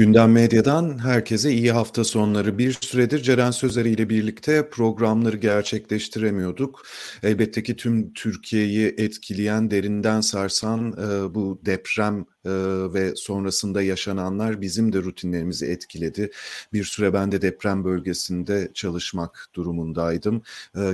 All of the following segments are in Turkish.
Gündem Medya'dan herkese iyi hafta sonları. Bir süredir Ceren Sözer ile birlikte programları gerçekleştiremiyorduk. Elbette ki tüm Türkiye'yi etkileyen, derinden sarsan e, bu deprem ve sonrasında yaşananlar bizim de rutinlerimizi etkiledi. Bir süre ben de deprem bölgesinde çalışmak durumundaydım.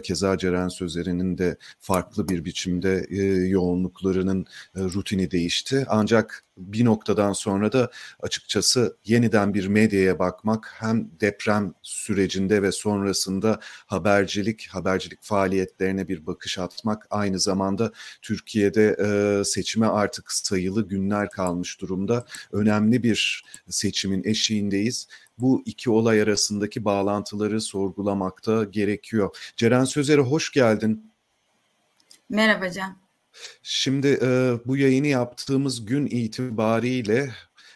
Keza Ceren Sözer'in de farklı bir biçimde yoğunluklarının rutini değişti. Ancak bir noktadan sonra da açıkçası yeniden bir medyaya bakmak hem deprem sürecinde ve sonrasında habercilik, habercilik faaliyetlerine bir bakış atmak aynı zamanda Türkiye'de seçime artık sayılı günler kalmış durumda. Önemli bir seçimin eşiğindeyiz bu iki olay arasındaki bağlantıları sorgulamakta gerekiyor. Ceren Sözer'e hoş geldin. Merhaba Can. Şimdi e, bu yayını yaptığımız gün itibariyle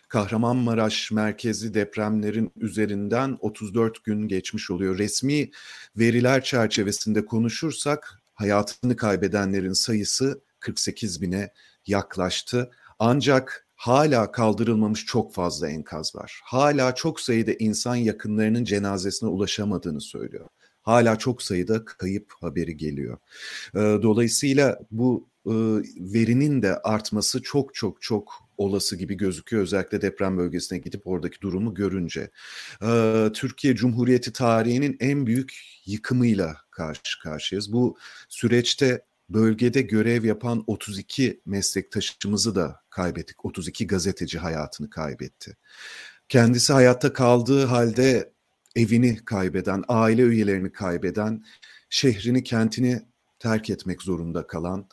Kahramanmaraş merkezi depremlerin üzerinden 34 gün geçmiş oluyor. Resmi veriler çerçevesinde konuşursak hayatını kaybedenlerin sayısı 48 bine yaklaştı. Ancak hala kaldırılmamış çok fazla enkaz var. Hala çok sayıda insan yakınlarının cenazesine ulaşamadığını söylüyor. Hala çok sayıda kayıp haberi geliyor. Dolayısıyla bu verinin de artması çok çok çok olası gibi gözüküyor. Özellikle deprem bölgesine gidip oradaki durumu görünce. Türkiye Cumhuriyeti tarihinin en büyük yıkımıyla karşı karşıyayız. Bu süreçte bölgede görev yapan 32 meslektaşımızı da kaybettik. 32 gazeteci hayatını kaybetti. Kendisi hayatta kaldığı halde evini kaybeden, aile üyelerini kaybeden, şehrini, kentini terk etmek zorunda kalan,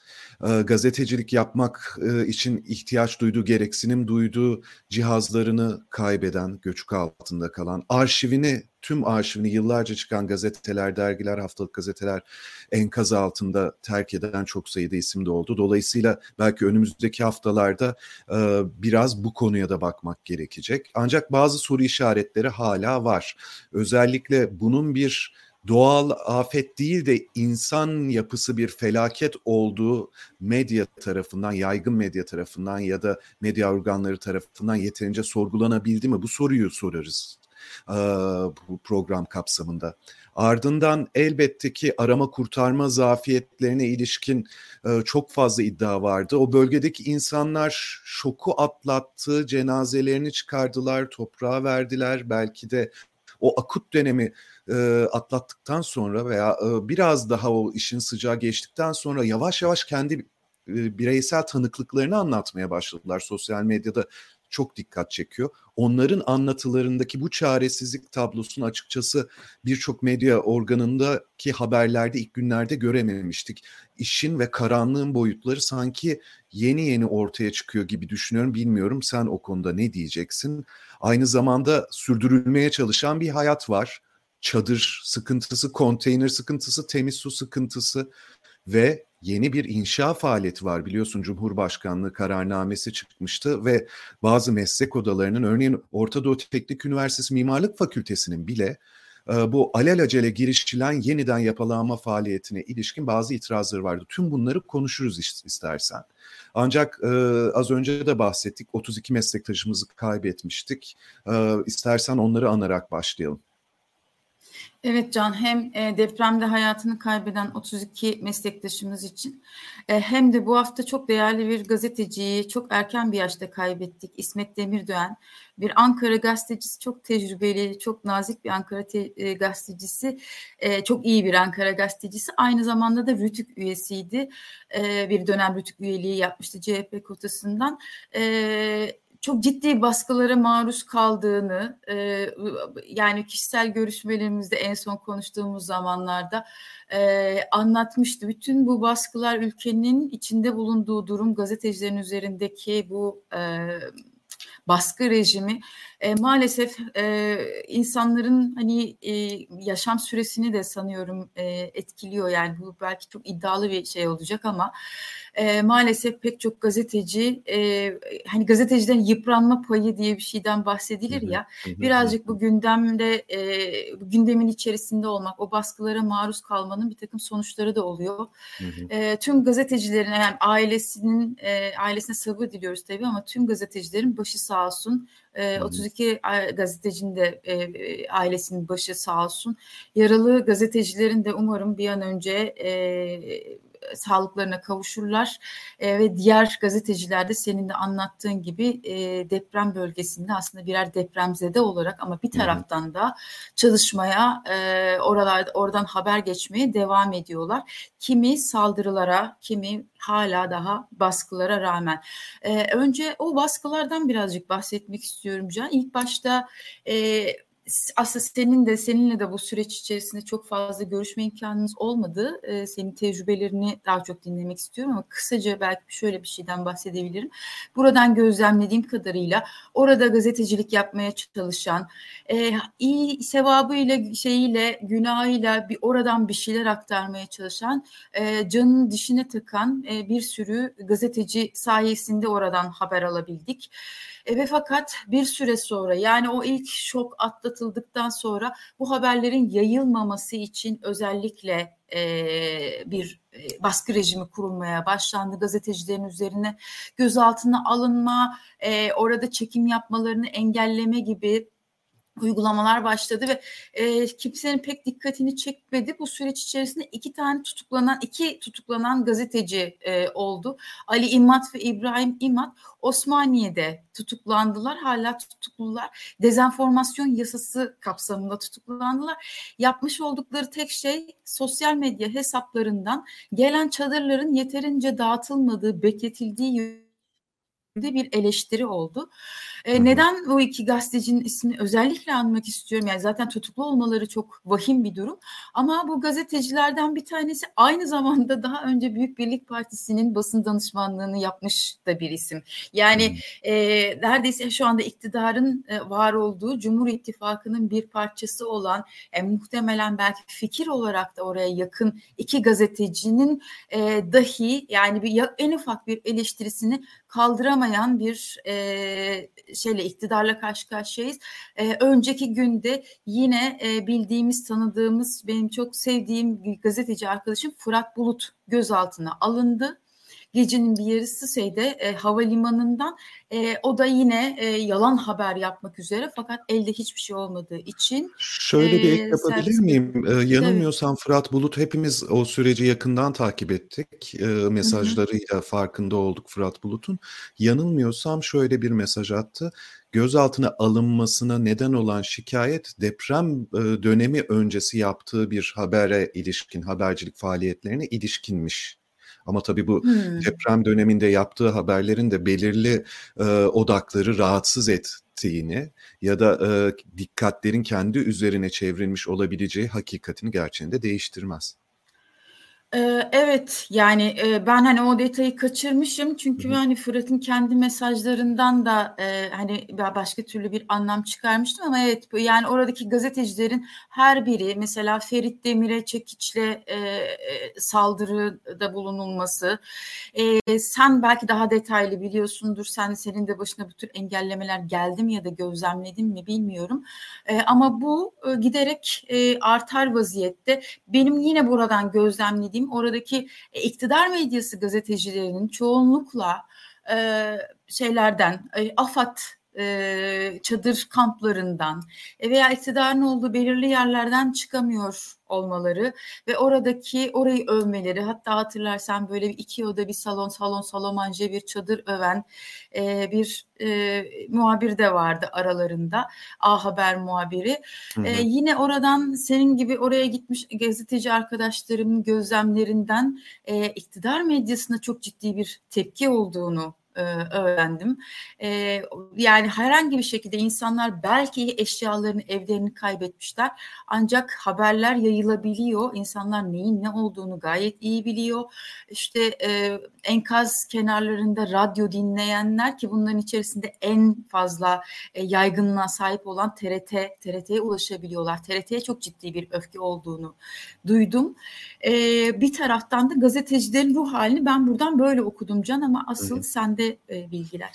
gazetecilik yapmak için ihtiyaç duyduğu, gereksinim duyduğu cihazlarını kaybeden, göçük altında kalan, arşivini, tüm arşivini yıllarca çıkan gazeteler, dergiler, haftalık gazeteler enkaz altında terk eden çok sayıda isim de oldu. Dolayısıyla belki önümüzdeki haftalarda biraz bu konuya da bakmak gerekecek. Ancak bazı soru işaretleri hala var. Özellikle bunun bir doğal afet değil de insan yapısı bir felaket olduğu medya tarafından, yaygın medya tarafından ya da medya organları tarafından yeterince sorgulanabildi mi? Bu soruyu sorarız bu program kapsamında. Ardından elbette ki arama kurtarma zafiyetlerine ilişkin çok fazla iddia vardı. O bölgedeki insanlar şoku atlattı, cenazelerini çıkardılar, toprağa verdiler. Belki de o akut dönemi e, atlattıktan sonra veya e, biraz daha o işin sıcağı geçtikten sonra yavaş yavaş kendi bireysel tanıklıklarını anlatmaya başladılar. Sosyal medyada çok dikkat çekiyor. Onların anlatılarındaki bu çaresizlik tablosunu açıkçası birçok medya organındaki haberlerde ilk günlerde görememiştik. İşin ve karanlığın boyutları sanki yeni yeni ortaya çıkıyor gibi düşünüyorum. Bilmiyorum sen o konuda ne diyeceksin? Aynı zamanda sürdürülmeye çalışan bir hayat var çadır sıkıntısı, konteyner sıkıntısı, temiz su sıkıntısı ve yeni bir inşa faaliyeti var. Biliyorsun Cumhurbaşkanlığı kararnamesi çıkmıştı ve bazı meslek odalarının örneğin Orta Doğu Teknik Üniversitesi Mimarlık Fakültesinin bile bu alelacele girişilen yeniden yapılanma faaliyetine ilişkin bazı itirazları vardı. Tüm bunları konuşuruz istersen. Ancak e, az önce de bahsettik 32 meslektaşımızı kaybetmiştik. E, istersen onları anarak başlayalım. Evet Can hem e, depremde hayatını kaybeden 32 meslektaşımız için e, hem de bu hafta çok değerli bir gazeteciyi çok erken bir yaşta kaybettik. İsmet Demirdoğan bir Ankara gazetecisi çok tecrübeli, çok nazik bir Ankara te, e, gazetecisi, çok iyi bir Ankara gazetecisi. Aynı zamanda da Rütük üyesiydi. bir dönem Rütük üyeliği yapmıştı CHP kotasından çok ciddi baskılara maruz kaldığını e, yani kişisel görüşmelerimizde en son konuştuğumuz zamanlarda e, anlatmıştı. Bütün bu baskılar ülkenin içinde bulunduğu durum gazetecilerin üzerindeki bu e, baskı rejimi e, maalesef e, insanların hani e, yaşam süresini de sanıyorum e, etkiliyor. Yani bu belki çok iddialı bir şey olacak ama e, maalesef pek çok gazeteci e, hani gazeteciden yıpranma payı diye bir şeyden bahsedilir ya birazcık bu gündemde e, gündemin içerisinde olmak o baskılara maruz kalmanın bir takım sonuçları da oluyor. E, tüm gazetecilerin yani ailesinin e, ailesine sabır diliyoruz tabii ama tüm gazetecilerin başı sağ sağ olsun. E, 32 gazetecinin de e, ailesinin başı sağ olsun. Yaralı gazetecilerin de umarım bir an önce e, sağlıklarına kavuşurlar e, ve diğer gazeteciler de senin de anlattığın gibi e, deprem bölgesinde aslında birer depremzede olarak ama bir taraftan da çalışmaya e, oralarda oradan haber geçmeye devam ediyorlar. Kimi saldırılara, kimi hala daha baskılara rağmen. E, önce o baskılardan birazcık bahsetmek istiyorum Can. İlk başta e, aslında senin de seninle de bu süreç içerisinde çok fazla görüşme imkanımız olmadı. Ee, senin tecrübelerini daha çok dinlemek istiyorum ama kısaca belki şöyle bir şeyden bahsedebilirim. Buradan gözlemlediğim kadarıyla orada gazetecilik yapmaya çalışan, e, iyi sevabıyla, şeyiyle, günahıyla bir oradan bir şeyler aktarmaya çalışan, e, canını dişine tıkan e, bir sürü gazeteci sayesinde oradan haber alabildik. E, ve fakat bir süre sonra yani o ilk şok atlatıldıktan sonra bu haberlerin yayılmaması için özellikle e, bir e, baskı rejimi kurulmaya başlandı. Gazetecilerin üzerine gözaltına alınma, e, orada çekim yapmalarını engelleme gibi uygulamalar başladı ve e, kimsenin pek dikkatini çekmedi. Bu süreç içerisinde iki tane tutuklanan, iki tutuklanan gazeteci e, oldu. Ali İmat ve İbrahim İmat Osmaniye'de tutuklandılar. Hala tutuklular. Dezenformasyon yasası kapsamında tutuklandılar. Yapmış oldukları tek şey sosyal medya hesaplarından gelen çadırların yeterince dağıtılmadığı, bekletildiği bir eleştiri oldu. E, neden bu iki gazetecinin ismini özellikle anmak istiyorum? Yani zaten tutuklu olmaları çok vahim bir durum. Ama bu gazetecilerden bir tanesi aynı zamanda daha önce Büyük Birlik Partisi'nin basın danışmanlığını yapmış da bir isim. Yani e, neredeyse şu anda iktidarın e, var olduğu Cumhur İttifakı'nın bir parçası olan e, muhtemelen belki fikir olarak da oraya yakın iki gazetecinin e, dahi yani bir en ufak bir eleştirisini kaldıramayan bir e, şeyle iktidarla karşı karşıyayız. E, önceki günde yine e, bildiğimiz, tanıdığımız, benim çok sevdiğim gazeteci arkadaşım Fırat Bulut gözaltına alındı gecenin bir yarısı şeyde e, havalimanından e, o da yine e, yalan haber yapmak üzere fakat elde hiçbir şey olmadığı için. Şöyle bir ek yapabilir servis... miyim? Ee, yanılmıyorsam evet. Fırat Bulut hepimiz o süreci yakından takip ettik. E, mesajlarıyla Hı-hı. farkında olduk Fırat Bulut'un. Yanılmıyorsam şöyle bir mesaj attı gözaltına alınmasına neden olan şikayet deprem dönemi öncesi yaptığı bir habere ilişkin, habercilik faaliyetlerine ilişkinmiş. Ama tabii bu hmm. deprem döneminde yaptığı haberlerin de belirli e, odakları rahatsız ettiğini ya da e, dikkatlerin kendi üzerine çevrilmiş olabileceği hakikatini gerçeğinde değiştirmez. Evet yani ben hani o detayı kaçırmışım. Çünkü hani Fırat'ın kendi mesajlarından da hani başka türlü bir anlam çıkarmıştım ama evet yani oradaki gazetecilerin her biri mesela Ferit Demir'e çekiçle saldırıda bulunulması sen belki daha detaylı biliyorsundur sen senin de başına bu tür engellemeler geldi mi ya da gözlemledin mi bilmiyorum. Ama bu giderek artar vaziyette. Benim yine buradan gözlemlediğim bahsettiğim oradaki e, iktidar medyası gazetecilerinin çoğunlukla e, şeylerden, e, AFAD e, çadır kamplarından e, veya iktidarın olduğu belirli yerlerden çıkamıyor olmaları ve oradaki orayı övmeleri hatta hatırlarsan böyle bir iki oda bir salon salon salomance bir çadır öven e, bir e, muhabir de vardı aralarında A Haber muhabiri. Hı hı. E, yine oradan senin gibi oraya gitmiş gazeteci arkadaşlarımın gözlemlerinden e, iktidar medyasına çok ciddi bir tepki olduğunu e, öğrendim. E, yani herhangi bir şekilde insanlar belki eşyalarını, evlerini kaybetmişler. Ancak haberler yayılabiliyor. İnsanlar neyin ne olduğunu gayet iyi biliyor. İşte e, enkaz kenarlarında radyo dinleyenler ki bunların içerisinde en fazla e, yaygınlığa sahip olan TRT, TRT'ye ulaşabiliyorlar. TRT'ye çok ciddi bir öfke olduğunu duydum. E, bir taraftan da gazetecilerin ruh halini ben buradan böyle okudum Can ama asıl sende e, bilgiler.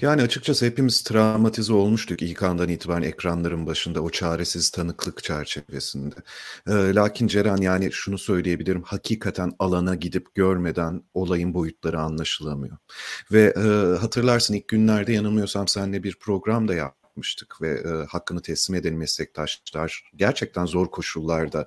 Yani açıkçası hepimiz travmatize olmuştuk ilk andan itibaren ekranların başında o çaresiz tanıklık çerçevesinde. E, lakin Ceren yani şunu söyleyebilirim hakikaten alana gidip görmeden olayın boyutları anlaşılamıyor. Ve e, hatırlarsın ilk günlerde yanılmıyorsam seninle bir program da yaptık yapmıştık ve e, hakkını teslim edelim meslektaşlar gerçekten zor koşullarda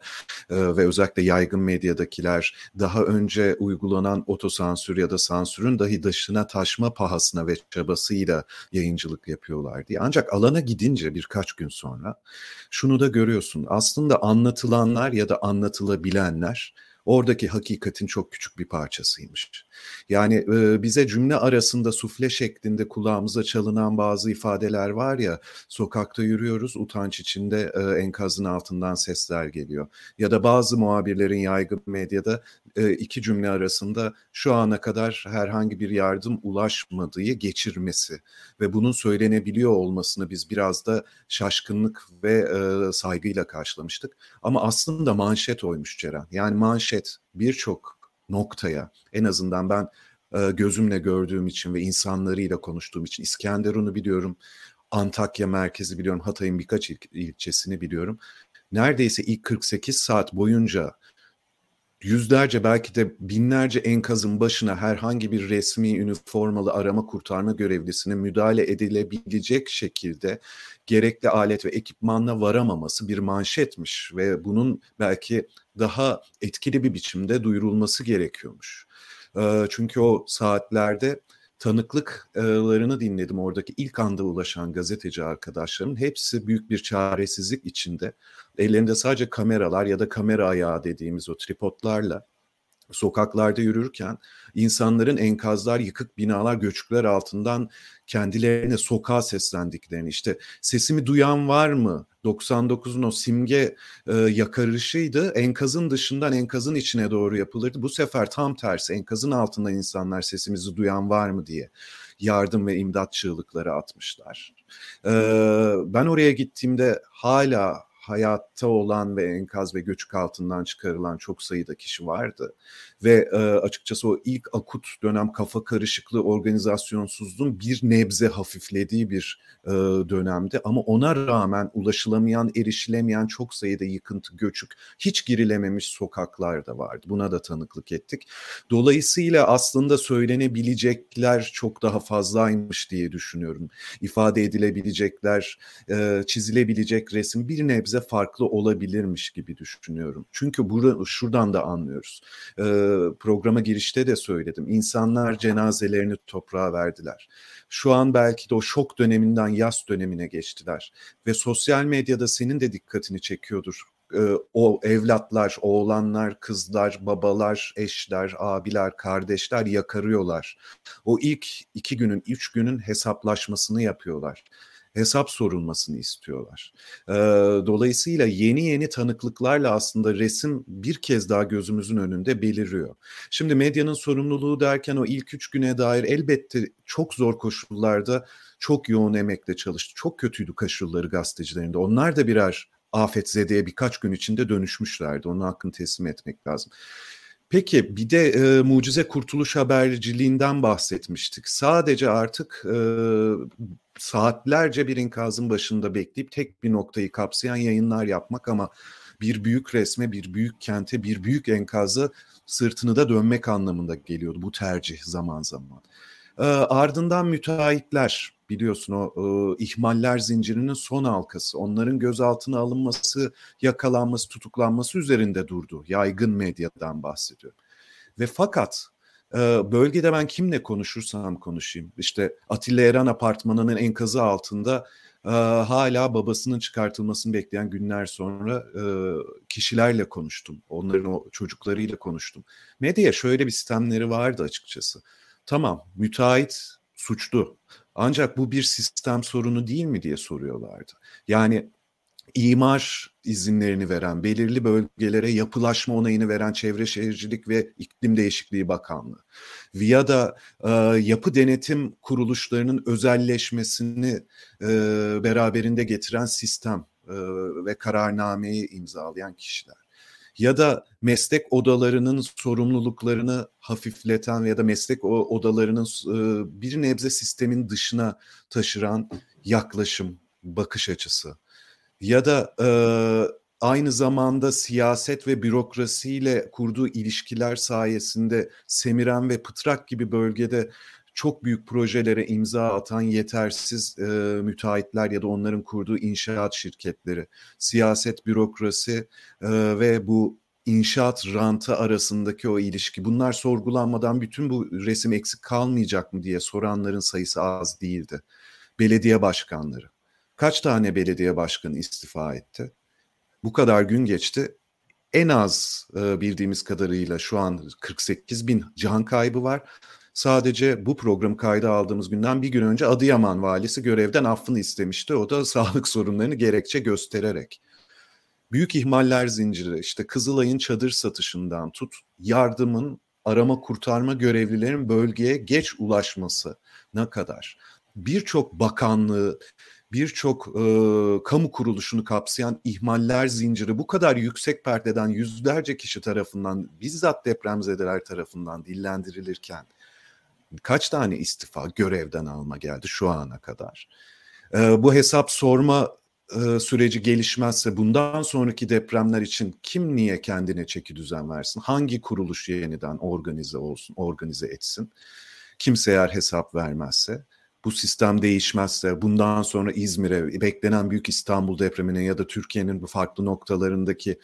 e, ve özellikle yaygın medyadakiler daha önce uygulanan otosansür ya da sansürün dahi dışına taşma pahasına ve çabasıyla yayıncılık yapıyorlar diye. Ancak alana gidince birkaç gün sonra şunu da görüyorsun aslında anlatılanlar ya da anlatılabilenler oradaki hakikatin çok küçük bir parçasıymış. Yani e, bize cümle arasında sufle şeklinde kulağımıza çalınan bazı ifadeler var ya, sokakta yürüyoruz, utanç içinde e, enkazın altından sesler geliyor. Ya da bazı muhabirlerin yaygın medyada iki cümle arasında şu ana kadar herhangi bir yardım ulaşmadığı geçirmesi ve bunun söylenebiliyor olmasını biz biraz da şaşkınlık ve e, saygıyla karşılamıştık. Ama aslında manşet oymuş Ceren. Yani manşet birçok noktaya en azından ben e, gözümle gördüğüm için ve insanlarıyla konuştuğum için İskenderun'u biliyorum, Antakya merkezi biliyorum, Hatay'ın birkaç il, ilçesini biliyorum. Neredeyse ilk 48 saat boyunca yüzlerce belki de binlerce enkazın başına herhangi bir resmi üniformalı arama kurtarma görevlisine müdahale edilebilecek şekilde gerekli alet ve ekipmanla varamaması bir manşetmiş ve bunun belki daha etkili bir biçimde duyurulması gerekiyormuş. Çünkü o saatlerde tanıklıklarını dinledim oradaki. İlk anda ulaşan gazeteci arkadaşlarımın hepsi büyük bir çaresizlik içinde. Ellerinde sadece kameralar ya da kamera ayağı dediğimiz o tripodlarla sokaklarda yürürken insanların enkazlar, yıkık binalar, göçükler altından kendilerine sokağa seslendiklerini işte sesimi duyan var mı? 99'un o simge e, yakarışıydı. Enkazın dışından enkazın içine doğru yapılırdı. Bu sefer tam tersi enkazın altından insanlar sesimizi duyan var mı diye yardım ve imdat çığlıkları atmışlar. E, ben oraya gittiğimde hala hayatta olan ve enkaz ve göçük altından çıkarılan çok sayıda kişi vardı. Ve e, açıkçası o ilk akut dönem kafa karışıklığı organizasyonsuzluğun bir nebze hafiflediği bir e, dönemdi. Ama ona rağmen ulaşılamayan, erişilemeyen çok sayıda yıkıntı, göçük, hiç girilememiş sokaklar da vardı. Buna da tanıklık ettik. Dolayısıyla aslında söylenebilecekler çok daha fazlaymış diye düşünüyorum. İfade edilebilecekler, e, çizilebilecek resim bir nebze farklı olabilirmiş gibi düşünüyorum. Çünkü bura, şuradan da anlıyoruz. E, programa girişte de söyledim. İnsanlar cenazelerini toprağa verdiler. Şu an belki de o şok döneminden yaz dönemine geçtiler. Ve sosyal medyada senin de dikkatini çekiyordur o evlatlar, oğlanlar, kızlar, babalar, eşler, abiler, kardeşler yakarıyorlar. O ilk iki günün, üç günün hesaplaşmasını yapıyorlar hesap sorulmasını istiyorlar. E, dolayısıyla yeni yeni tanıklıklarla aslında resim bir kez daha gözümüzün önünde beliriyor. Şimdi medyanın sorumluluğu derken o ilk üç güne dair elbette çok zor koşullarda çok yoğun emekle çalıştı. Çok kötüydü koşulları gazetecilerinde. Onlar da birer afetzedeye birkaç gün içinde dönüşmüşlerdi. Onun hakkını teslim etmek lazım. Peki bir de e, mucize kurtuluş haberciliğinden bahsetmiştik. Sadece artık e, saatlerce bir inkazın başında bekleyip tek bir noktayı kapsayan yayınlar yapmak ama bir büyük resme, bir büyük kente, bir büyük enkazı sırtını da dönmek anlamında geliyordu bu tercih zaman zaman. E, ardından müteahhitler biliyorsun o e, ihmaller zincirinin son halkası. Onların gözaltına alınması, yakalanması, tutuklanması üzerinde durdu. Yaygın medyadan bahsediyorum. Ve fakat e, bölgede ben kimle konuşursam konuşayım. İşte Atilla Eren apartmanının enkazı altında e, hala babasının çıkartılmasını bekleyen günler sonra e, kişilerle konuştum. Onların o çocuklarıyla konuştum. Medya şöyle bir sistemleri vardı açıkçası. Tamam müteahhit suçlu ancak bu bir sistem sorunu değil mi diye soruyorlardı. Yani imar izinlerini veren, belirli bölgelere yapılaşma onayını veren Çevre Şehircilik ve İklim Değişikliği Bakanlığı. VİA'da e, yapı denetim kuruluşlarının özelleşmesini e, beraberinde getiren sistem e, ve kararnameyi imzalayan kişiler. Ya da meslek odalarının sorumluluklarını hafifleten ya da meslek odalarının bir nebze sistemin dışına taşıran yaklaşım, bakış açısı. Ya da e, aynı zamanda siyaset ve bürokrasiyle kurduğu ilişkiler sayesinde Semiren ve Pıtrak gibi bölgede çok büyük projelere imza atan yetersiz e, müteahhitler ya da onların kurduğu inşaat şirketleri, siyaset, bürokrasi e, ve bu inşaat rantı arasındaki o ilişki bunlar sorgulanmadan bütün bu resim eksik kalmayacak mı diye soranların sayısı az değildi. Belediye başkanları. Kaç tane belediye başkanı istifa etti? Bu kadar gün geçti. En az bildiğimiz kadarıyla şu an 48 bin can kaybı var. Sadece bu programı kayda aldığımız günden bir gün önce Adıyaman valisi görevden affını istemişti. O da sağlık sorunlarını gerekçe göstererek. Büyük ihmaller zinciri işte Kızılay'ın çadır satışından tut yardımın arama kurtarma görevlilerin bölgeye geç ulaşması ne kadar birçok bakanlığı birçok e, kamu kuruluşunu kapsayan ihmaller zinciri bu kadar yüksek perdeden yüzlerce kişi tarafından bizzat depremzedeler tarafından dillendirilirken kaç tane istifa görevden alma geldi şu ana kadar. Bu hesap sorma süreci gelişmezse bundan sonraki depremler için kim niye kendine çeki düzen versin? Hangi kuruluş yeniden organize olsun, organize etsin? Kimse eğer hesap vermezse bu sistem değişmezse bundan sonra İzmir'e beklenen büyük İstanbul depremine ya da Türkiye'nin bu farklı noktalarındaki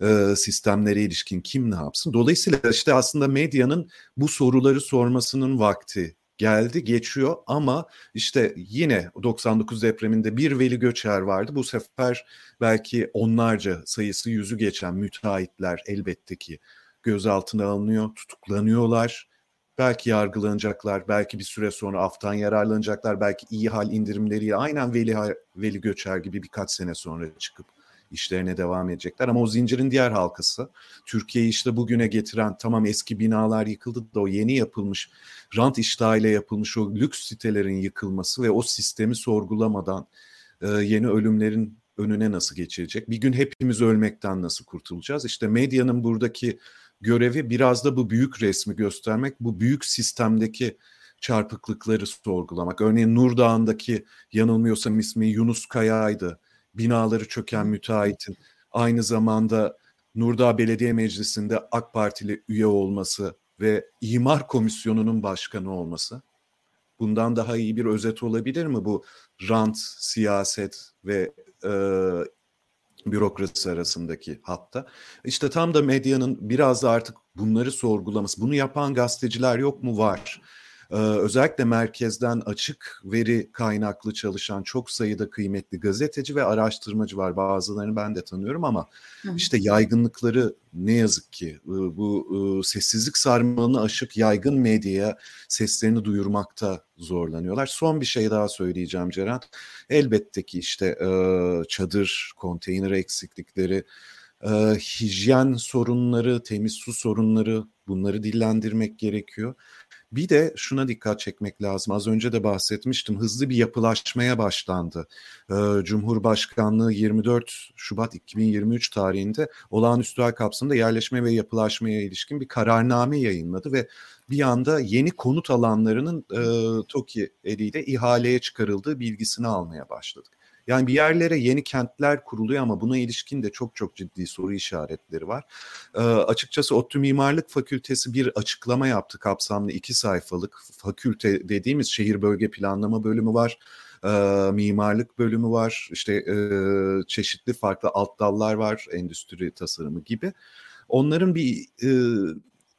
e, sistemlere ilişkin kim ne yapsın? Dolayısıyla işte aslında medyanın bu soruları sormasının vakti geldi geçiyor ama işte yine 99 depreminde bir Veli Göçer vardı. Bu sefer belki onlarca sayısı yüzü geçen müteahhitler elbette ki gözaltına alınıyor, tutuklanıyorlar Belki yargılanacaklar, belki bir süre sonra aftan yararlanacaklar, belki iyi hal indirimleriyle aynen Veli, Veli Göçer gibi birkaç sene sonra çıkıp işlerine devam edecekler. Ama o zincirin diğer halkası Türkiye'yi işte bugüne getiren tamam eski binalar yıkıldı da o yeni yapılmış rant iştahıyla yapılmış o lüks sitelerin yıkılması ve o sistemi sorgulamadan e, yeni ölümlerin önüne nasıl geçilecek? Bir gün hepimiz ölmekten nasıl kurtulacağız? İşte medyanın buradaki görevi biraz da bu büyük resmi göstermek, bu büyük sistemdeki çarpıklıkları sorgulamak. Örneğin Nur Dağı'ndaki yanılmıyorsam ismi Yunus Kaya'ydı. Binaları çöken müteahhitin aynı zamanda Nurdağ Belediye Meclisi'nde AK Partili üye olması ve imar komisyonunun başkanı olması. Bundan daha iyi bir özet olabilir mi bu rant, siyaset ve e, bürokrasi arasındaki hatta. İşte tam da medyanın biraz da artık bunları sorgulaması. Bunu yapan gazeteciler yok mu? Var. Ee, özellikle merkezden açık veri kaynaklı çalışan çok sayıda kıymetli gazeteci ve araştırmacı var. Bazılarını ben de tanıyorum ama Hı. işte yaygınlıkları ne yazık ki bu sessizlik sarmalını aşık yaygın medyaya seslerini duyurmakta zorlanıyorlar. Son bir şey daha söyleyeceğim Ceren. Elbette ki işte çadır, konteyner eksiklikleri, hijyen sorunları, temiz su sorunları bunları dillendirmek gerekiyor. Bir de şuna dikkat çekmek lazım. Az önce de bahsetmiştim. Hızlı bir yapılaşmaya başlandı. Ee, Cumhurbaşkanlığı 24 Şubat 2023 tarihinde olağanüstü hal kapsamında yerleşme ve yapılaşmaya ilişkin bir kararname yayınladı ve bir anda yeni konut alanlarının e, TOKİ eliyle ihaleye çıkarıldığı bilgisini almaya başladık. Yani bir yerlere yeni kentler kuruluyor ama buna ilişkin de çok çok ciddi soru işaretleri var. E, açıkçası ODTÜ Mimarlık Fakültesi bir açıklama yaptı kapsamlı iki sayfalık. Fakülte dediğimiz şehir bölge planlama bölümü var e, mimarlık bölümü var, işte e, çeşitli farklı alt dallar var, endüstri tasarımı gibi. Onların bir e,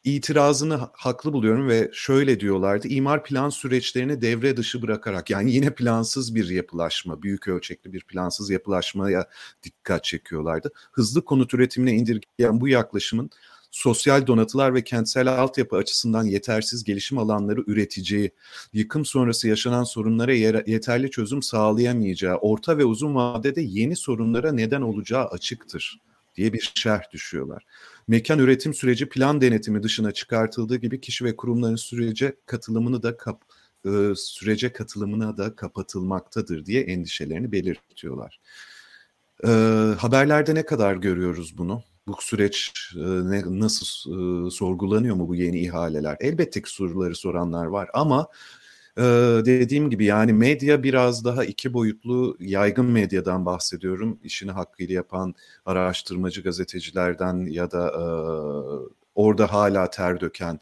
itirazını haklı buluyorum ve şöyle diyorlardı. İmar plan süreçlerini devre dışı bırakarak yani yine plansız bir yapılaşma, büyük ölçekli bir plansız yapılaşmaya dikkat çekiyorlardı. Hızlı konut üretimine indirgeyen bu yaklaşımın sosyal donatılar ve kentsel altyapı açısından yetersiz gelişim alanları üreteceği, yıkım sonrası yaşanan sorunlara yeterli çözüm sağlayamayacağı, orta ve uzun vadede yeni sorunlara neden olacağı açıktır diye bir şerh düşüyorlar mekan üretim süreci plan denetimi dışına çıkartıldığı gibi kişi ve kurumların sürece katılımını da kap, e, sürece katılımına da kapatılmaktadır diye endişelerini belirtiyorlar. E, haberlerde ne kadar görüyoruz bunu? bu süreç e, ne, nasıl e, sorgulanıyor mu bu yeni ihaleler? Elbette ki soruları soranlar var ama e, dediğim gibi yani medya biraz daha iki boyutlu yaygın medyadan bahsediyorum. İşini hakkıyla yapan araştırmacı gazetecilerden ya da e, orada hala ter döken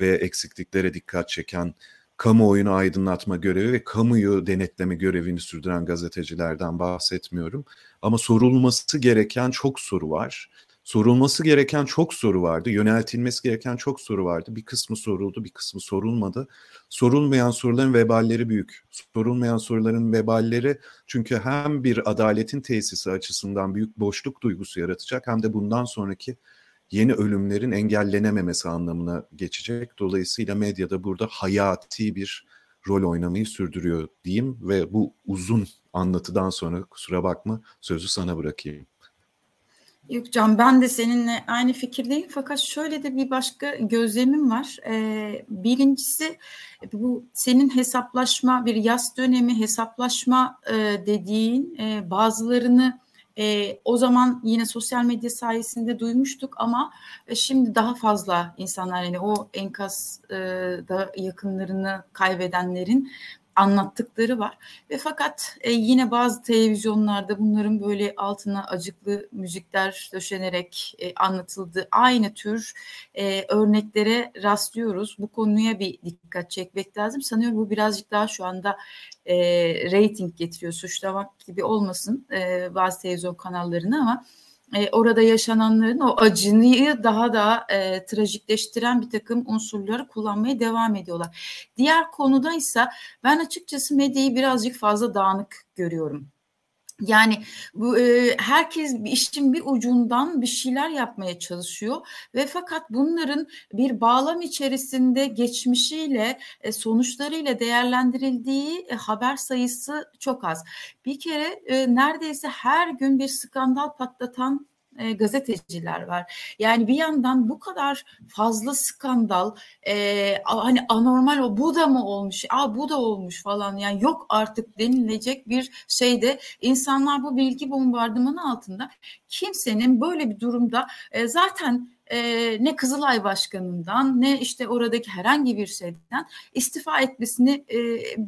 ve eksikliklere dikkat çeken kamuoyunu aydınlatma görevi ve kamuyu denetleme görevini sürdüren gazetecilerden bahsetmiyorum. Ama sorulması gereken çok soru var. Sorulması gereken çok soru vardı. Yöneltilmesi gereken çok soru vardı. Bir kısmı soruldu, bir kısmı sorulmadı. Sorulmayan soruların veballeri büyük. Sorulmayan soruların veballeri çünkü hem bir adaletin tesisi açısından büyük boşluk duygusu yaratacak hem de bundan sonraki yeni ölümlerin engellenememesi anlamına geçecek. Dolayısıyla medyada burada hayati bir rol oynamayı sürdürüyor diyeyim ve bu uzun anlatıdan sonra kusura bakma sözü sana bırakayım. Yok Can ben de seninle aynı fikirdeyim fakat şöyle de bir başka gözlemim var. Ee, birincisi bu senin hesaplaşma bir yaz dönemi hesaplaşma e, dediğin e, bazılarını e, o zaman yine sosyal medya sayesinde duymuştuk ama e, şimdi daha fazla insanlar yani o enkazda e, yakınlarını kaybedenlerin anlattıkları var. Ve fakat e, yine bazı televizyonlarda bunların böyle altına acıklı müzikler döşenerek e, anlatıldığı aynı tür e, örneklere rastlıyoruz. Bu konuya bir dikkat çekmek lazım. Sanıyorum bu birazcık daha şu anda e, rating getiriyor. Suçlamak gibi olmasın e, bazı televizyon kanallarını ama e, orada yaşananların o acıyı daha da e, trajikleştiren bir takım unsurları kullanmaya devam ediyorlar. Diğer konuda ise ben açıkçası medyayı birazcık fazla dağınık görüyorum. Yani bu e, herkes işin bir ucundan bir şeyler yapmaya çalışıyor ve fakat bunların bir bağlam içerisinde geçmişiyle e, sonuçlarıyla değerlendirildiği e, haber sayısı çok az. Bir kere e, neredeyse her gün bir skandal patlatan e, gazeteciler var. Yani bir yandan bu kadar fazla skandal e, hani anormal o bu da mı olmuş? Aa bu da olmuş falan yani yok artık denilecek bir şeyde insanlar bu bilgi bombardımanı altında kimsenin böyle bir durumda e, zaten e, ne Kızılay Başkanı'ndan ne işte oradaki herhangi bir şeyden istifa etmesini e,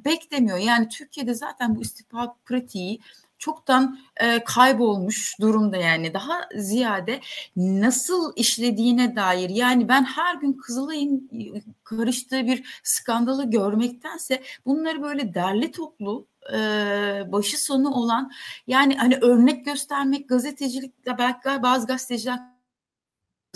beklemiyor. Yani Türkiye'de zaten bu istifa pratiği çoktan e, kaybolmuş durumda yani. Daha ziyade nasıl işlediğine dair yani ben her gün Kızılay'ın karıştığı bir skandalı görmektense bunları böyle derli toplu e, başı sonu olan yani hani örnek göstermek gazetecilikte belki bazı gazeteciler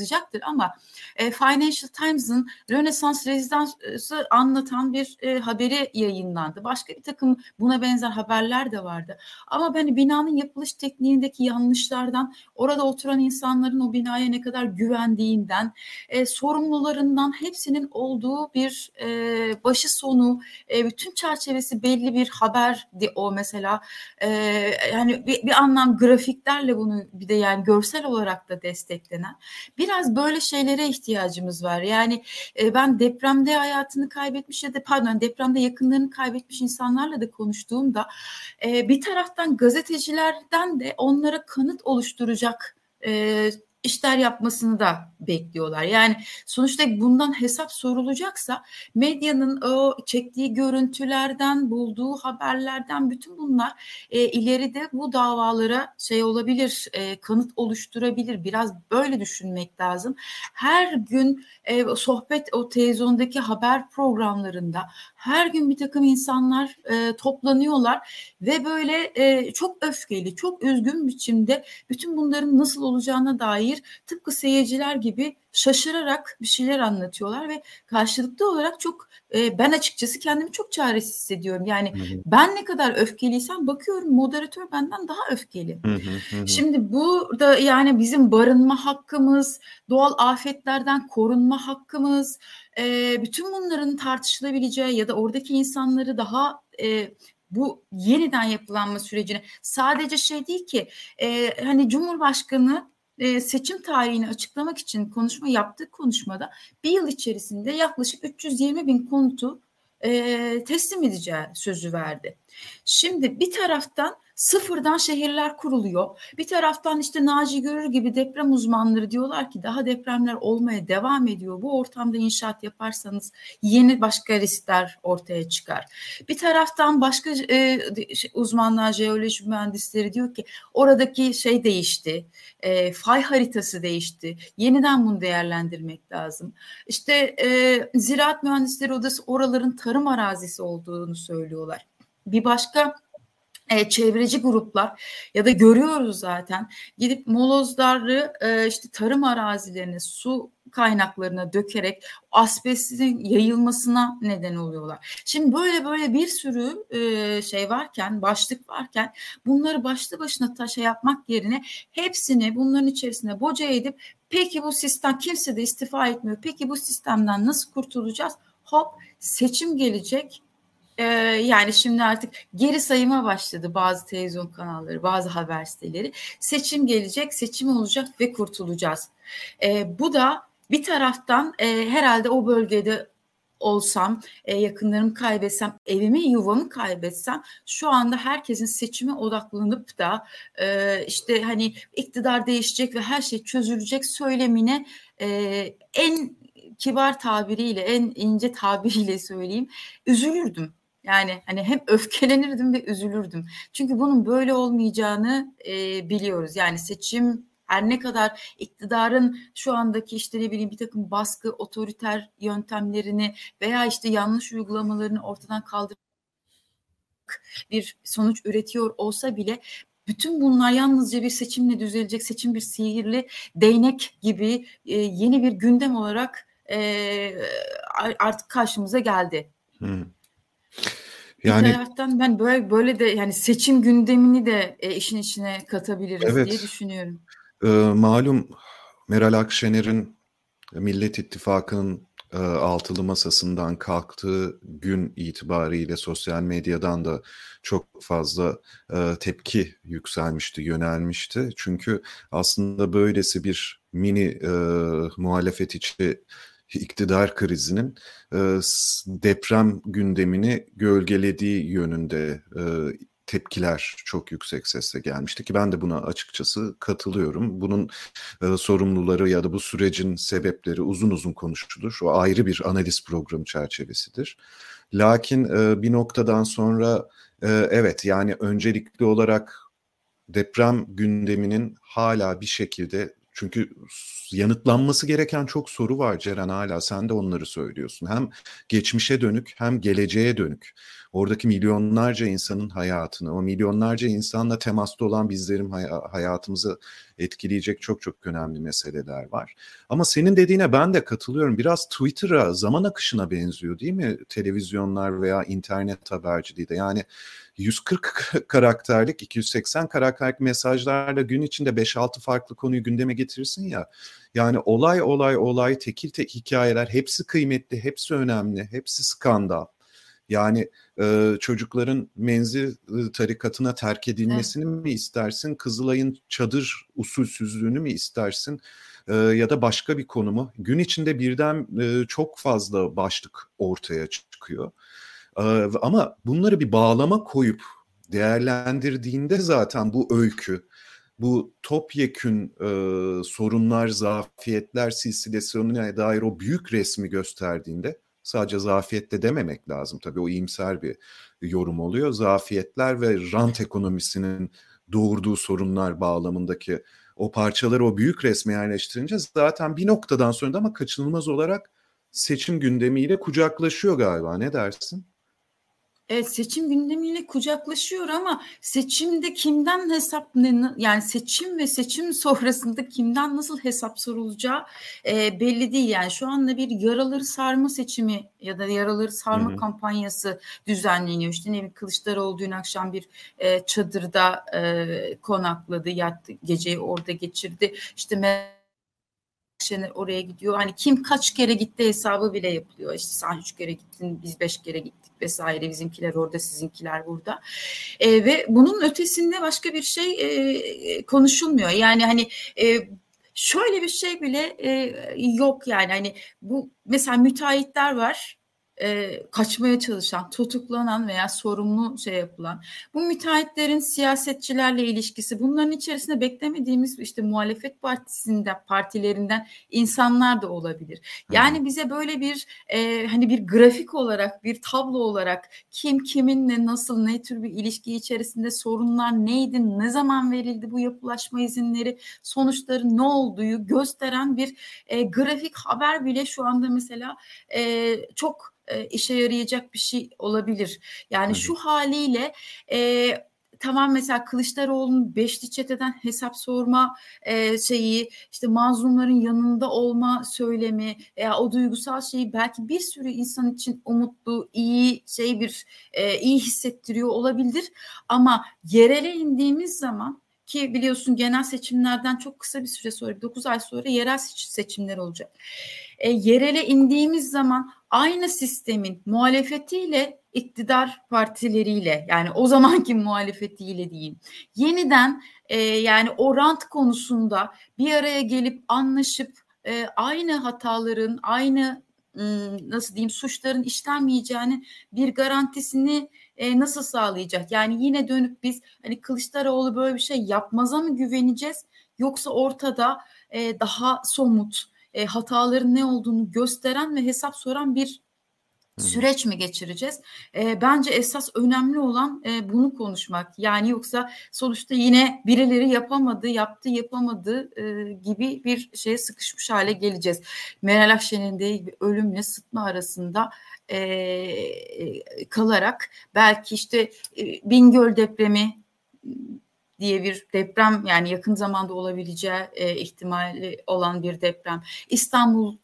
yazacaktır ama e, Financial Times'ın Rönesans rezidansı anlatan bir e, haberi yayınlandı. Başka bir takım buna benzer haberler de vardı. Ama ben binanın yapılış tekniğindeki yanlışlardan, orada oturan insanların o binaya ne kadar güvendiğinden, e, sorumlularından hepsinin olduğu bir e, başı sonu, e, bütün çerçevesi belli bir haberdi o mesela. E, yani bir, bir anlam grafiklerle bunu bir de yani görsel olarak da desteklenen bir biraz böyle şeylere ihtiyacımız var. Yani e, ben depremde hayatını kaybetmiş ya da pardon depremde yakınlarını kaybetmiş insanlarla da konuştuğumda e, bir taraftan gazetecilerden de onlara kanıt oluşturacak e, işler yapmasını da bekliyorlar. Yani sonuçta bundan hesap sorulacaksa medyanın o çektiği görüntülerden, bulduğu haberlerden bütün bunlar e, ileride bu davalara şey olabilir, e, kanıt oluşturabilir. Biraz böyle düşünmek lazım. Her gün e, sohbet o televizyondaki haber programlarında her gün bir takım insanlar e, toplanıyorlar ve böyle e, çok öfkeli, çok üzgün biçimde bütün bunların nasıl olacağına dair tıpkı seyirciler gibi şaşırarak bir şeyler anlatıyorlar ve karşılıklı olarak çok e, ben açıkçası kendimi çok çaresiz hissediyorum. Yani hı hı. ben ne kadar öfkeliysem bakıyorum moderatör benden daha öfkeli. Hı hı hı. Şimdi burada yani bizim barınma hakkımız, doğal afetlerden korunma hakkımız, e, bütün bunların tartışılabileceği ya da oradaki insanları daha e, bu yeniden yapılanma sürecine sadece şey değil ki e, hani Cumhurbaşkanı e, seçim tarihini açıklamak için konuşma yaptığı konuşmada bir yıl içerisinde yaklaşık 320 bin konutu e, teslim edeceği sözü verdi. Şimdi bir taraftan Sıfırdan şehirler kuruluyor. Bir taraftan işte Naci Görür gibi deprem uzmanları diyorlar ki daha depremler olmaya devam ediyor. Bu ortamda inşaat yaparsanız yeni başka riskler ortaya çıkar. Bir taraftan başka e, şey, uzmanlar, jeoloji mühendisleri diyor ki oradaki şey değişti. E, fay haritası değişti. Yeniden bunu değerlendirmek lazım. İşte e, Ziraat Mühendisleri Odası oraların tarım arazisi olduğunu söylüyorlar. Bir başka e, çevreci gruplar ya da görüyoruz zaten gidip molozları e, işte tarım arazilerine su kaynaklarına dökerek asbestin yayılmasına neden oluyorlar. Şimdi böyle böyle bir sürü e, şey varken, başlık varken bunları başlı başına taşa yapmak yerine hepsini bunların içerisine boca edip peki bu sistem kimse de istifa etmiyor. Peki bu sistemden nasıl kurtulacağız? Hop seçim gelecek ee, yani şimdi artık geri sayıma başladı bazı televizyon kanalları, bazı haber siteleri. Seçim gelecek, seçim olacak ve kurtulacağız. Ee, bu da bir taraftan e, herhalde o bölgede olsam, e, yakınlarımı kaybetsem, evimi, yuvamı kaybetsem şu anda herkesin seçime odaklanıp da e, işte hani iktidar değişecek ve her şey çözülecek söylemine e, en kibar tabiriyle, en ince tabiriyle söyleyeyim, üzülürdüm. Yani hani hem öfkelenirdim ve üzülürdüm. Çünkü bunun böyle olmayacağını e, biliyoruz. Yani seçim her ne kadar iktidarın şu andaki işte ne bileyim bir takım baskı, otoriter yöntemlerini veya işte yanlış uygulamalarını ortadan kaldırmak bir sonuç üretiyor olsa bile bütün bunlar yalnızca bir seçimle düzelecek, seçim bir sihirli değnek gibi e, yeni bir gündem olarak e, artık karşımıza geldi. Hmm. Yani bir taraftan ben böyle böyle de yani seçim gündemini de e, işin içine katabiliriz evet, diye düşünüyorum. E, malum Meral Akşener'in Millet İttifakı'nın e, altılı masasından kalktığı gün itibariyle sosyal medyadan da çok fazla e, tepki yükselmişti, yönelmişti. Çünkü aslında böylesi bir mini e, muhalefet içi iktidar krizinin e, deprem gündemini gölgelediği yönünde e, tepkiler çok yüksek sesle gelmişti ki ben de buna açıkçası katılıyorum. Bunun e, sorumluları ya da bu sürecin sebepleri uzun uzun konuşulur. O ayrı bir analiz programı çerçevesidir. Lakin bir noktadan sonra evet yani öncelikli olarak deprem gündeminin hala bir şekilde çünkü yanıtlanması gereken çok soru var Ceren hala sen de onları söylüyorsun. Hem geçmişe dönük hem geleceğe dönük. Oradaki milyonlarca insanın hayatını, o milyonlarca insanla temasta olan bizlerin hay- hayatımızı etkileyecek çok çok önemli meseleler var. Ama senin dediğine ben de katılıyorum. Biraz Twitter'a, zaman akışına benziyor değil mi? Televizyonlar veya internet haberciliği de. Yani 140 karakterlik, 280 karakterlik mesajlarla gün içinde 5-6 farklı konuyu gündeme getirirsin ya. Yani olay olay olay tekil tek hikayeler hepsi kıymetli, hepsi önemli, hepsi skandal. Yani e, çocukların menzil e, tarikatına terk edilmesini evet. mi istersin? Kızılay'ın çadır usulsüzlüğünü mü istersin? E, ya da başka bir konumu? Gün içinde birden e, çok fazla başlık ortaya çıkıyor. Ama bunları bir bağlama koyup değerlendirdiğinde zaten bu öykü, bu topyekün e, sorunlar, zafiyetler silsilesine dair o büyük resmi gösterdiğinde Sadece zafiyette dememek lazım tabii o iyimser bir yorum oluyor. Zafiyetler ve rant ekonomisinin doğurduğu sorunlar bağlamındaki o parçaları o büyük resme yerleştirince zaten bir noktadan sonra da ama kaçınılmaz olarak seçim gündemiyle kucaklaşıyor galiba. Ne dersin? Evet seçim gündemiyle kucaklaşıyor ama seçimde kimden hesap yani seçim ve seçim sonrasında kimden nasıl hesap sorulacağı e, belli değil. Yani şu anda bir yaraları sarma seçimi ya da yaraları sarma hı hı. kampanyası düzenleniyor. İşte ne bileyim Kılıçdaroğlu dün akşam bir e, çadırda e, konakladı, yattı, geceyi orada geçirdi. İşte Şener oraya gidiyor. Hani kim kaç kere gitti hesabı bile yapılıyor. İşte sen üç kere gittin, biz beş kere gittik vesaire. Bizimkiler orada, sizinkiler burada. E, ve bunun ötesinde başka bir şey e, konuşulmuyor. Yani hani e, şöyle bir şey bile e, yok yani hani bu mesela müteahhitler var e, kaçmaya çalışan, tutuklanan veya sorumlu şey yapılan, bu müteahhitlerin siyasetçilerle ilişkisi, bunların içerisinde beklemediğimiz işte muhalefet partisinde partilerinden insanlar da olabilir. Yani bize böyle bir e, hani bir grafik olarak, bir tablo olarak kim kiminle nasıl ne tür bir ilişki içerisinde sorunlar neydi, ne zaman verildi bu yapılaşma izinleri, sonuçları ne olduğu gösteren bir e, grafik haber bile şu anda mesela e, çok e, işe yarayacak bir şey olabilir. Yani Tabii. şu haliyle e, tamam mesela Kılıçdaroğlu'nun beşli çeteden hesap sorma e, şeyi işte mazlumların yanında olma söylemi veya o duygusal şeyi belki bir sürü insan için umutlu, iyi şey bir e, iyi hissettiriyor olabilir ama yerele indiğimiz zaman ki biliyorsun genel seçimlerden çok kısa bir süre sonra 9 ay sonra yerel seçimler olacak. E, yerele indiğimiz zaman aynı sistemin muhalefetiyle iktidar partileriyle yani o zamanki muhalefetiyle diyeyim yeniden e, yani o rant konusunda bir araya gelip anlaşıp e, aynı hataların aynı nasıl diyeyim suçların işlenmeyeceğini bir garantisini e, nasıl sağlayacak? Yani yine dönüp biz hani Kılıçdaroğlu böyle bir şey yapmaza mı güveneceğiz? Yoksa ortada e, daha somut e, hataların ne olduğunu gösteren ve hesap soran bir süreç mi geçireceğiz? E, bence esas önemli olan e, bunu konuşmak. Yani yoksa sonuçta yine birileri yapamadı, yaptı, yapamadı e, gibi bir şeye sıkışmış hale geleceğiz. Meral Akşener'in dediği gibi ölümle sıtma arasında e, kalarak belki işte e, Bingöl depremi diye bir deprem yani yakın zamanda olabileceği e, ihtimali olan bir deprem. İstanbul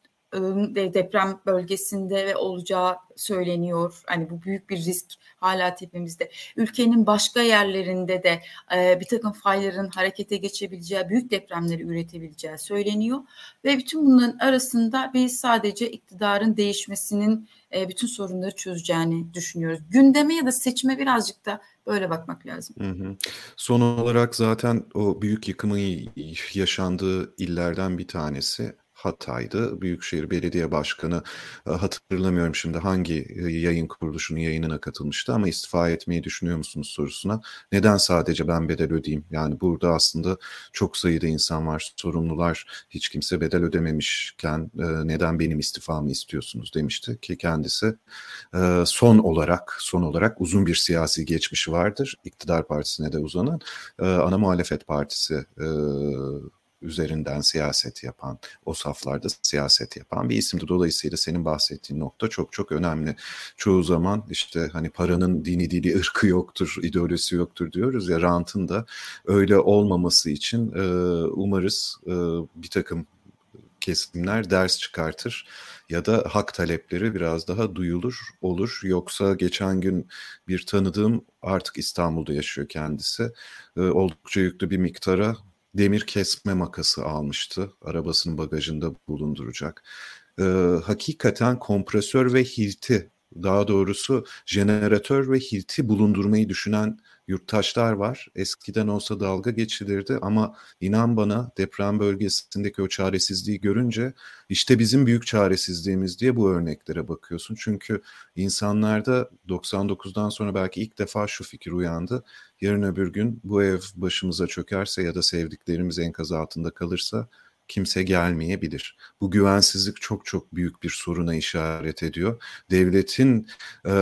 deprem bölgesinde ve olacağı söyleniyor. Hani bu büyük bir risk hala tepemizde. Ülkenin başka yerlerinde de e, bir takım fayların harekete geçebileceği, büyük depremleri üretebileceği söyleniyor. Ve bütün bunların arasında biz sadece iktidarın değişmesinin e, bütün sorunları çözeceğini düşünüyoruz. Gündeme ya da seçime birazcık da böyle bakmak lazım. Hı hı. Son olarak zaten o büyük yıkımın yaşandığı illerden bir tanesi Hatay'dı. Büyükşehir Belediye Başkanı e, hatırlamıyorum şimdi hangi e, yayın kuruluşunun yayınına katılmıştı ama istifa etmeyi düşünüyor musunuz sorusuna. Neden sadece ben bedel ödeyeyim? Yani burada aslında çok sayıda insan var, sorumlular. Hiç kimse bedel ödememişken e, neden benim istifamı istiyorsunuz demişti ki kendisi son olarak son olarak uzun bir siyasi geçmişi vardır. İktidar Partisi'ne de uzanan ana muhalefet partisi üzerinden siyaset yapan, o saflarda siyaset yapan bir isimdi. Dolayısıyla senin bahsettiğin nokta çok çok önemli. Çoğu zaman işte hani paranın dini dili ırkı yoktur, ideolojisi yoktur diyoruz ya rantın da öyle olmaması için e, umarız e, bir takım kesimler ders çıkartır ya da hak talepleri biraz daha duyulur olur. Yoksa geçen gün bir tanıdığım artık İstanbul'da yaşıyor kendisi. E, oldukça yüklü bir miktara demir kesme makası almıştı. Arabasının bagajında bulunduracak. Ee, hakikaten kompresör ve hilti daha doğrusu jeneratör ve hilti bulundurmayı düşünen yurttaşlar var. Eskiden olsa dalga geçilirdi ama inan bana deprem bölgesindeki o çaresizliği görünce işte bizim büyük çaresizliğimiz diye bu örneklere bakıyorsun. Çünkü insanlarda 99'dan sonra belki ilk defa şu fikir uyandı. Yarın öbür gün bu ev başımıza çökerse ya da sevdiklerimiz enkaz altında kalırsa kimse gelmeyebilir. Bu güvensizlik çok çok büyük bir soruna işaret ediyor. Devletin e,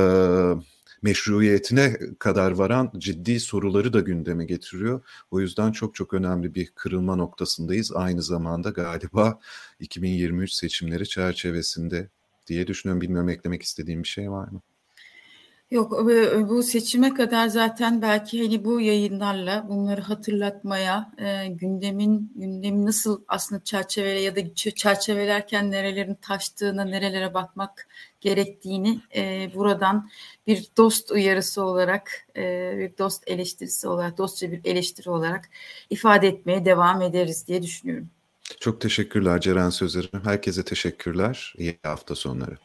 meşruiyetine kadar varan ciddi soruları da gündeme getiriyor. O yüzden çok çok önemli bir kırılma noktasındayız. Aynı zamanda galiba 2023 seçimleri çerçevesinde diye düşünüyorum. Bilmiyorum eklemek istediğim bir şey var mı? Yok bu seçime kadar zaten belki hani bu yayınlarla bunları hatırlatmaya e, gündemin gündemi nasıl aslında çerçeve ya da çerçevelerken nerelerin taştığına nerelere bakmak gerektiğini e, buradan bir dost uyarısı olarak e, bir dost eleştirisi olarak dostça bir eleştiri olarak ifade etmeye devam ederiz diye düşünüyorum. Çok teşekkürler Ceren Sözer'im. Herkese teşekkürler. İyi hafta sonları.